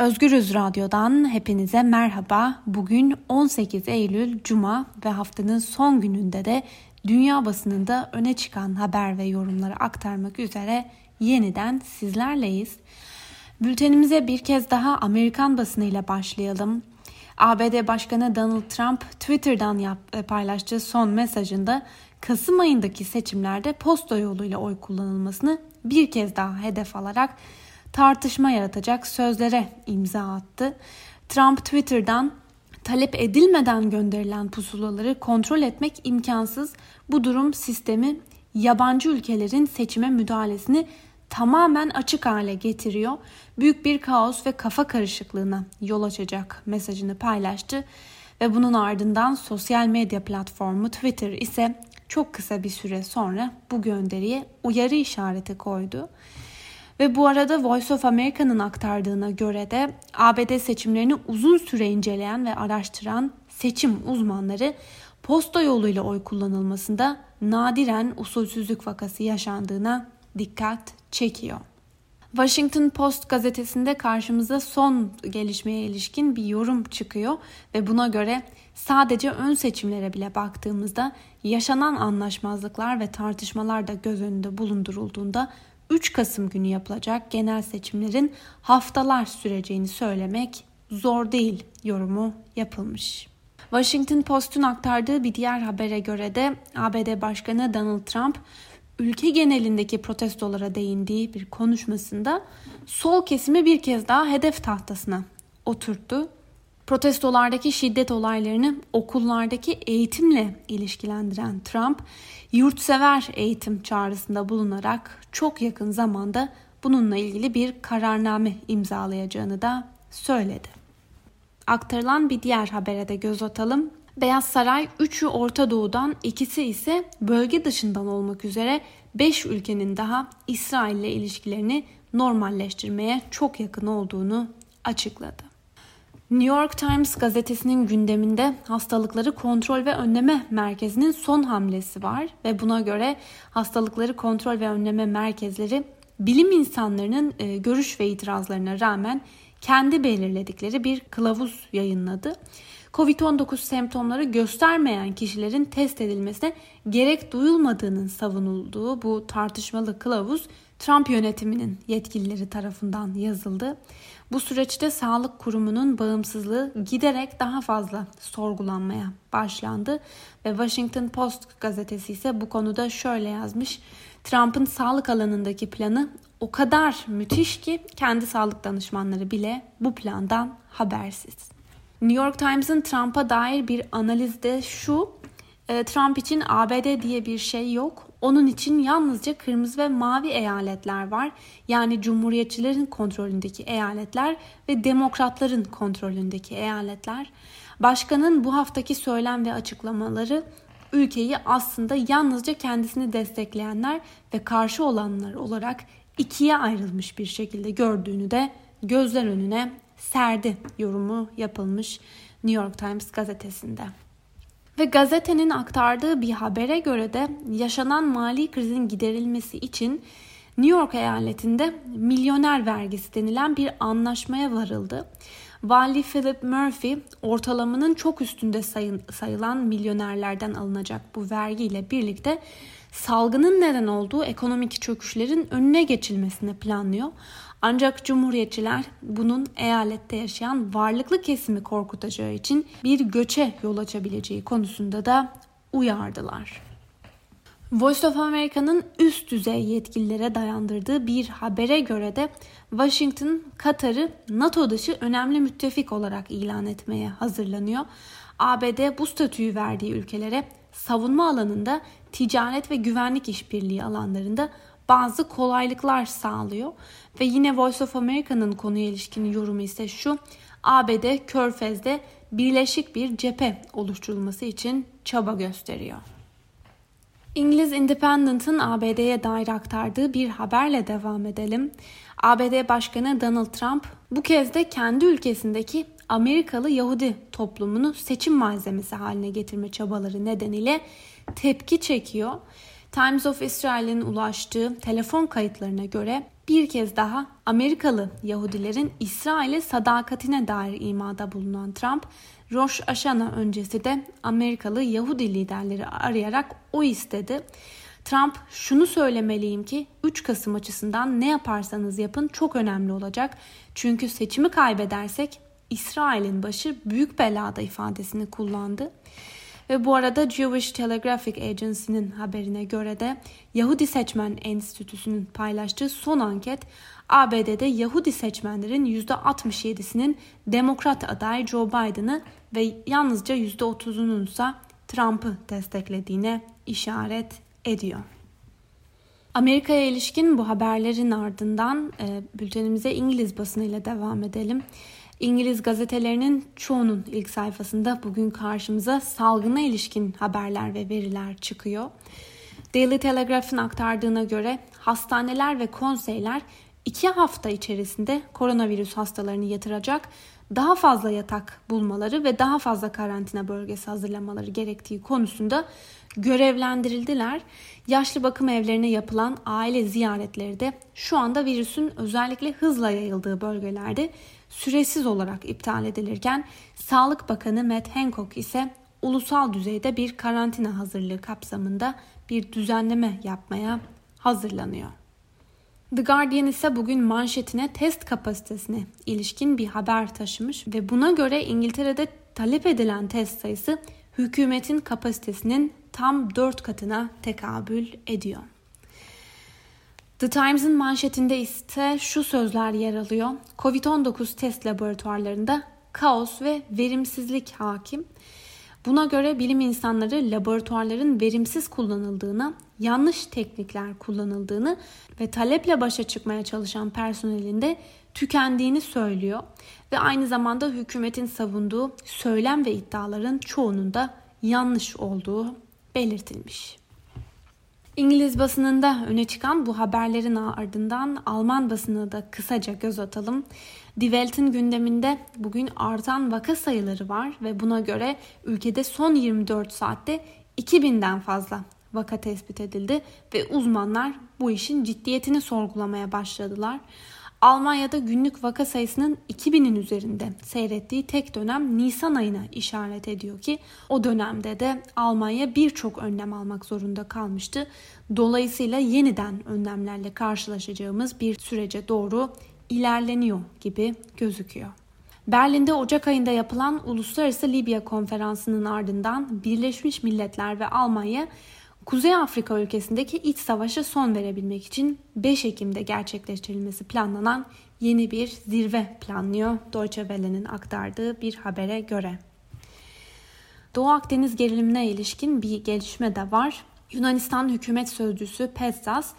Özgürüz Radyo'dan hepinize merhaba. Bugün 18 Eylül Cuma ve haftanın son gününde de dünya basınında öne çıkan haber ve yorumları aktarmak üzere yeniden sizlerleyiz. Bültenimize bir kez daha Amerikan basınıyla başlayalım. ABD Başkanı Donald Trump Twitter'dan yap, e, paylaştığı son mesajında Kasım ayındaki seçimlerde posta yoluyla oy kullanılmasını bir kez daha hedef alarak tartışma yaratacak sözlere imza attı. Trump Twitter'dan talep edilmeden gönderilen pusulaları kontrol etmek imkansız. Bu durum sistemi yabancı ülkelerin seçime müdahalesini tamamen açık hale getiriyor. Büyük bir kaos ve kafa karışıklığına yol açacak mesajını paylaştı ve bunun ardından sosyal medya platformu Twitter ise çok kısa bir süre sonra bu gönderiye uyarı işareti koydu. Ve bu arada Voice of America'nın aktardığına göre de ABD seçimlerini uzun süre inceleyen ve araştıran seçim uzmanları posta yoluyla oy kullanılmasında nadiren usulsüzlük vakası yaşandığına dikkat çekiyor. Washington Post gazetesinde karşımıza son gelişmeye ilişkin bir yorum çıkıyor ve buna göre sadece ön seçimlere bile baktığımızda yaşanan anlaşmazlıklar ve tartışmalar da göz önünde bulundurulduğunda 3 Kasım günü yapılacak genel seçimlerin haftalar süreceğini söylemek zor değil yorumu yapılmış. Washington Post'un aktardığı bir diğer habere göre de ABD Başkanı Donald Trump ülke genelindeki protestolara değindiği bir konuşmasında sol kesimi bir kez daha hedef tahtasına oturttu. Protestolardaki şiddet olaylarını okullardaki eğitimle ilişkilendiren Trump, yurtsever eğitim çağrısında bulunarak çok yakın zamanda bununla ilgili bir kararname imzalayacağını da söyledi. Aktarılan bir diğer habere de göz atalım. Beyaz Saray 3'ü Orta Doğu'dan, ikisi ise bölge dışından olmak üzere 5 ülkenin daha İsrail ile ilişkilerini normalleştirmeye çok yakın olduğunu açıkladı. New York Times gazetesinin gündeminde hastalıkları kontrol ve önleme merkezinin son hamlesi var ve buna göre hastalıkları kontrol ve önleme merkezleri bilim insanlarının e, görüş ve itirazlarına rağmen kendi belirledikleri bir kılavuz yayınladı. Covid-19 semptomları göstermeyen kişilerin test edilmesine gerek duyulmadığının savunulduğu bu tartışmalı kılavuz Trump yönetiminin yetkilileri tarafından yazıldı. Bu süreçte sağlık kurumunun bağımsızlığı giderek daha fazla sorgulanmaya başlandı ve Washington Post gazetesi ise bu konuda şöyle yazmış. Trump'ın sağlık alanındaki planı o kadar müthiş ki kendi sağlık danışmanları bile bu plandan habersiz. New York Times'ın Trump'a dair bir analizde şu, e, Trump için ABD diye bir şey yok. Onun için yalnızca kırmızı ve mavi eyaletler var. Yani cumhuriyetçilerin kontrolündeki eyaletler ve demokratların kontrolündeki eyaletler. Başkanın bu haftaki söylem ve açıklamaları ülkeyi aslında yalnızca kendisini destekleyenler ve karşı olanlar olarak ikiye ayrılmış bir şekilde gördüğünü de gözler önüne serdi yorumu yapılmış New York Times gazetesinde. Ve gazetenin aktardığı bir habere göre de yaşanan mali krizin giderilmesi için New York eyaletinde milyoner vergisi denilen bir anlaşmaya varıldı. Vali Philip Murphy ortalamanın çok üstünde sayın, sayılan milyonerlerden alınacak bu vergiyle birlikte salgının neden olduğu ekonomik çöküşlerin önüne geçilmesini planlıyor. Ancak cumhuriyetçiler bunun eyalette yaşayan varlıklı kesimi korkutacağı için bir göçe yol açabileceği konusunda da uyardılar. Voice of America'nın üst düzey yetkililere dayandırdığı bir habere göre de Washington, Katar'ı NATO dışı önemli müttefik olarak ilan etmeye hazırlanıyor. ABD bu statüyü verdiği ülkelere savunma alanında ticaret ve güvenlik işbirliği alanlarında bazı kolaylıklar sağlıyor. Ve yine Voice of America'nın konuya ilişkin yorumu ise şu. ABD Körfez'de birleşik bir cephe oluşturulması için çaba gösteriyor. İngiliz Independent'ın ABD'ye dair aktardığı bir haberle devam edelim. ABD Başkanı Donald Trump bu kez de kendi ülkesindeki Amerikalı Yahudi toplumunu seçim malzemesi haline getirme çabaları nedeniyle tepki çekiyor. Times of Israel'in ulaştığı telefon kayıtlarına göre bir kez daha Amerikalı Yahudilerin İsrail'e sadakatine dair imada bulunan Trump, Rosh Hashanah öncesi de Amerikalı Yahudi liderleri arayarak o istedi. Trump şunu söylemeliyim ki 3 Kasım açısından ne yaparsanız yapın çok önemli olacak. Çünkü seçimi kaybedersek İsrail'in başı büyük belada ifadesini kullandı. Ve bu arada Jewish Telegraphic Agency'nin haberine göre de Yahudi Seçmen Enstitüsü'nün paylaştığı son anket ABD'de Yahudi seçmenlerin %67'sinin Demokrat aday Joe Biden'ı ve yalnızca %30'unun ise Trump'ı desteklediğine işaret ediyor. Amerika'ya ilişkin bu haberlerin ardından e, bültenimize İngiliz basınıyla devam edelim. İngiliz gazetelerinin çoğunun ilk sayfasında bugün karşımıza salgına ilişkin haberler ve veriler çıkıyor. Daily Telegraph'ın aktardığına göre hastaneler ve konseyler iki hafta içerisinde koronavirüs hastalarını yatıracak daha fazla yatak bulmaları ve daha fazla karantina bölgesi hazırlamaları gerektiği konusunda görevlendirildiler. Yaşlı bakım evlerine yapılan aile ziyaretleri de şu anda virüsün özellikle hızla yayıldığı bölgelerde süresiz olarak iptal edilirken Sağlık Bakanı Matt Hancock ise ulusal düzeyde bir karantina hazırlığı kapsamında bir düzenleme yapmaya hazırlanıyor. The Guardian ise bugün manşetine test kapasitesine ilişkin bir haber taşımış ve buna göre İngiltere'de talep edilen test sayısı hükümetin kapasitesinin tam 4 katına tekabül ediyor. The Times'ın manşetinde ise şu sözler yer alıyor. Covid-19 test laboratuvarlarında kaos ve verimsizlik hakim. Buna göre bilim insanları laboratuvarların verimsiz kullanıldığına, yanlış teknikler kullanıldığını ve taleple başa çıkmaya çalışan personelin de tükendiğini söylüyor ve aynı zamanda hükümetin savunduğu söylem ve iddiaların çoğunun da yanlış olduğu belirtilmiş. İngiliz basınında öne çıkan bu haberlerin ardından Alman basını da kısaca göz atalım. Die Welt'in gündeminde bugün artan vaka sayıları var ve buna göre ülkede son 24 saatte 2000'den fazla vaka tespit edildi ve uzmanlar bu işin ciddiyetini sorgulamaya başladılar. Almanya'da günlük vaka sayısının 2000'in üzerinde seyrettiği tek dönem Nisan ayına işaret ediyor ki o dönemde de Almanya birçok önlem almak zorunda kalmıştı. Dolayısıyla yeniden önlemlerle karşılaşacağımız bir sürece doğru ilerleniyor gibi gözüküyor. Berlin'de Ocak ayında yapılan Uluslararası Libya Konferansı'nın ardından Birleşmiş Milletler ve Almanya Kuzey Afrika ülkesindeki iç savaşa son verebilmek için 5 Ekim'de gerçekleştirilmesi planlanan yeni bir zirve planlıyor Deutsche Welle'nin aktardığı bir habere göre. Doğu Akdeniz gerilimine ilişkin bir gelişme de var. Yunanistan hükümet sözcüsü Pestas,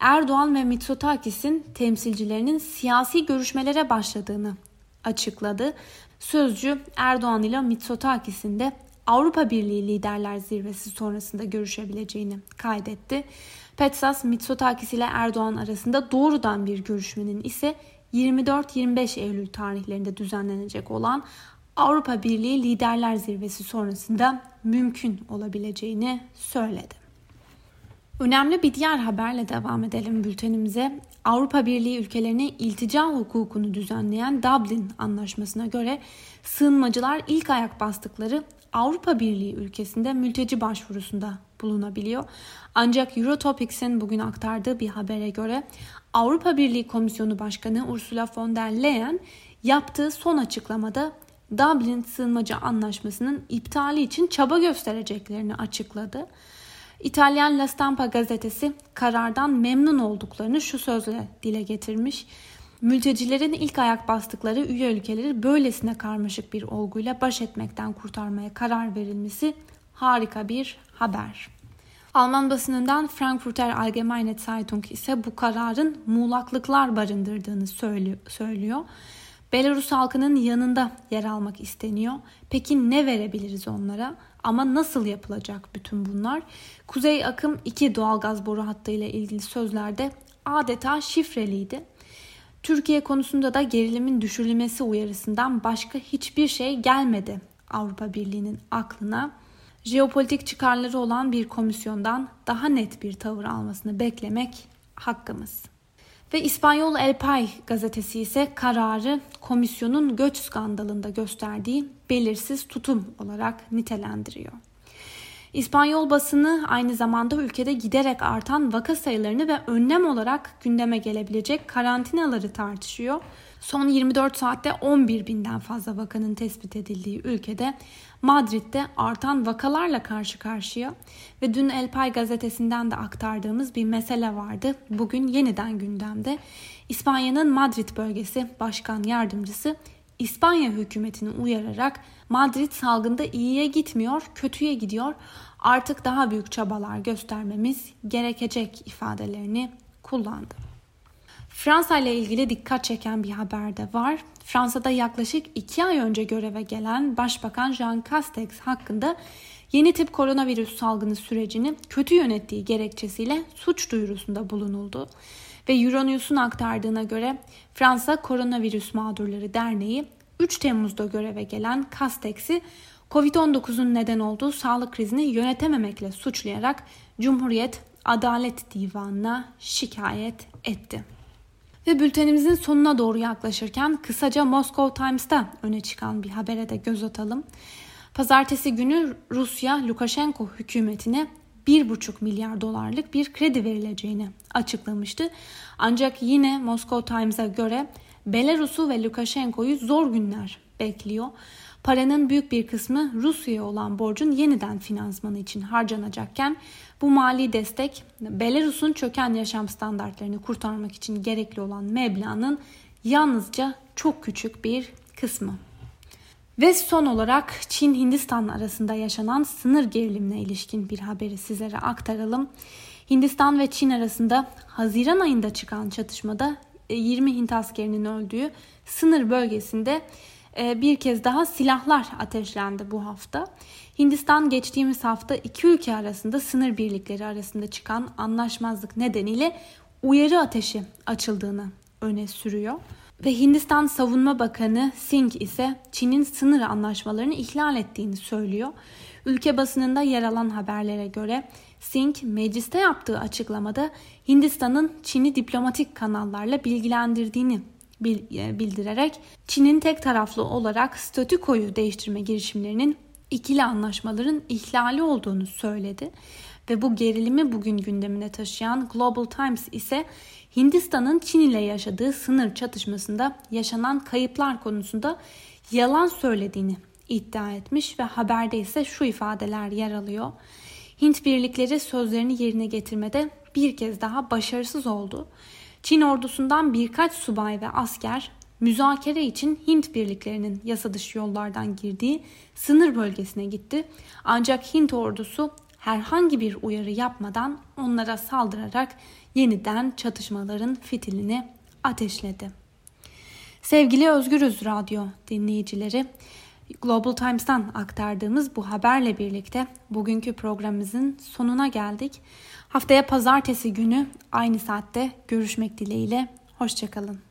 Erdoğan ve Mitsotakis'in temsilcilerinin siyasi görüşmelere başladığını açıkladı. Sözcü Erdoğan ile Mitsotakis'in de Avrupa Birliği Liderler Zirvesi sonrasında görüşebileceğini kaydetti. Petsas, Mitsotakis ile Erdoğan arasında doğrudan bir görüşmenin ise 24-25 Eylül tarihlerinde düzenlenecek olan Avrupa Birliği Liderler Zirvesi sonrasında mümkün olabileceğini söyledi. Önemli bir diğer haberle devam edelim bültenimize. Avrupa Birliği ülkelerine iltica hukukunu düzenleyen Dublin Anlaşması'na göre sığınmacılar ilk ayak bastıkları Avrupa Birliği ülkesinde mülteci başvurusunda bulunabiliyor. Ancak Eurotopics'in bugün aktardığı bir habere göre Avrupa Birliği Komisyonu Başkanı Ursula von der Leyen yaptığı son açıklamada Dublin Sığınmacı Anlaşması'nın iptali için çaba göstereceklerini açıkladı. İtalyan La Stampa gazetesi karardan memnun olduklarını şu sözle dile getirmiş. Mültecilerin ilk ayak bastıkları üye ülkeleri böylesine karmaşık bir olguyla baş etmekten kurtarmaya karar verilmesi harika bir haber. Alman basınından Frankfurter Allgemeine Zeitung ise bu kararın muğlaklıklar barındırdığını söylüyor. Belarus halkının yanında yer almak isteniyor. Peki ne verebiliriz onlara? Ama nasıl yapılacak bütün bunlar? Kuzey akım 2 doğalgaz boru hattı ile ilgili sözlerde adeta şifreliydi. Türkiye konusunda da gerilimin düşürülmesi uyarısından başka hiçbir şey gelmedi Avrupa Birliği'nin aklına. Jeopolitik çıkarları olan bir komisyondan daha net bir tavır almasını beklemek hakkımız. Ve İspanyol El Pay gazetesi ise kararı komisyonun göç skandalında gösterdiği belirsiz tutum olarak nitelendiriyor. İspanyol basını aynı zamanda ülkede giderek artan vaka sayılarını ve önlem olarak gündeme gelebilecek karantinaları tartışıyor. Son 24 saatte 11 binden fazla vakanın tespit edildiği ülkede Madrid'de artan vakalarla karşı karşıya ve dün El Pay gazetesinden de aktardığımız bir mesele vardı. Bugün yeniden gündemde. İspanya'nın Madrid bölgesi başkan yardımcısı İspanya hükümetini uyararak Madrid salgında iyiye gitmiyor, kötüye gidiyor. Artık daha büyük çabalar göstermemiz gerekecek ifadelerini kullandı. Fransa ile ilgili dikkat çeken bir haber de var. Fransa'da yaklaşık iki ay önce göreve gelen Başbakan Jean Castex hakkında yeni tip koronavirüs salgını sürecini kötü yönettiği gerekçesiyle suç duyurusunda bulunuldu. Ve Euronews'un aktardığına göre Fransa Koronavirüs Mağdurları Derneği 3 Temmuz'da göreve gelen Castex'i Covid-19'un neden olduğu sağlık krizini yönetememekle suçlayarak Cumhuriyet Adalet Divanı'na şikayet etti. Ve bültenimizin sonuna doğru yaklaşırken kısaca Moscow Times'ta öne çıkan bir habere de göz atalım. Pazartesi günü Rusya Lukashenko hükümetine 1,5 milyar dolarlık bir kredi verileceğini açıklamıştı. Ancak yine Moscow Times'a göre Belarus'u ve Lukashenko'yu zor günler bekliyor. Paranın büyük bir kısmı Rusya'ya olan borcun yeniden finansmanı için harcanacakken bu mali destek Belarus'un çöken yaşam standartlarını kurtarmak için gerekli olan meblağın yalnızca çok küçük bir kısmı. Ve son olarak Çin-Hindistan arasında yaşanan sınır gerilimine ilişkin bir haberi sizlere aktaralım. Hindistan ve Çin arasında Haziran ayında çıkan çatışmada 20 e, Hint askerinin öldüğü sınır bölgesinde e, bir kez daha silahlar ateşlendi bu hafta. Hindistan geçtiğimiz hafta iki ülke arasında sınır birlikleri arasında çıkan anlaşmazlık nedeniyle uyarı ateşi açıldığını öne sürüyor. Ve Hindistan Savunma Bakanı Singh ise Çin'in sınır anlaşmalarını ihlal ettiğini söylüyor. Ülke basınında yer alan haberlere göre Singh mecliste yaptığı açıklamada Hindistan'ın Çin'i diplomatik kanallarla bilgilendirdiğini e, bildirerek Çin'in tek taraflı olarak statükoyu değiştirme girişimlerinin ikili anlaşmaların ihlali olduğunu söyledi ve bu gerilimi bugün gündemine taşıyan Global Times ise Hindistan'ın Çin ile yaşadığı sınır çatışmasında yaşanan kayıplar konusunda yalan söylediğini iddia etmiş ve haberde ise şu ifadeler yer alıyor. Hint birlikleri sözlerini yerine getirmede bir kez daha başarısız oldu. Çin ordusundan birkaç subay ve asker müzakere için Hint birliklerinin yasa dışı yollardan girdiği sınır bölgesine gitti. Ancak Hint ordusu herhangi bir uyarı yapmadan onlara saldırarak yeniden çatışmaların fitilini ateşledi. Sevgili Özgürüz Radyo dinleyicileri, Global Times'tan aktardığımız bu haberle birlikte bugünkü programımızın sonuna geldik. Haftaya pazartesi günü aynı saatte görüşmek dileğiyle. Hoşçakalın.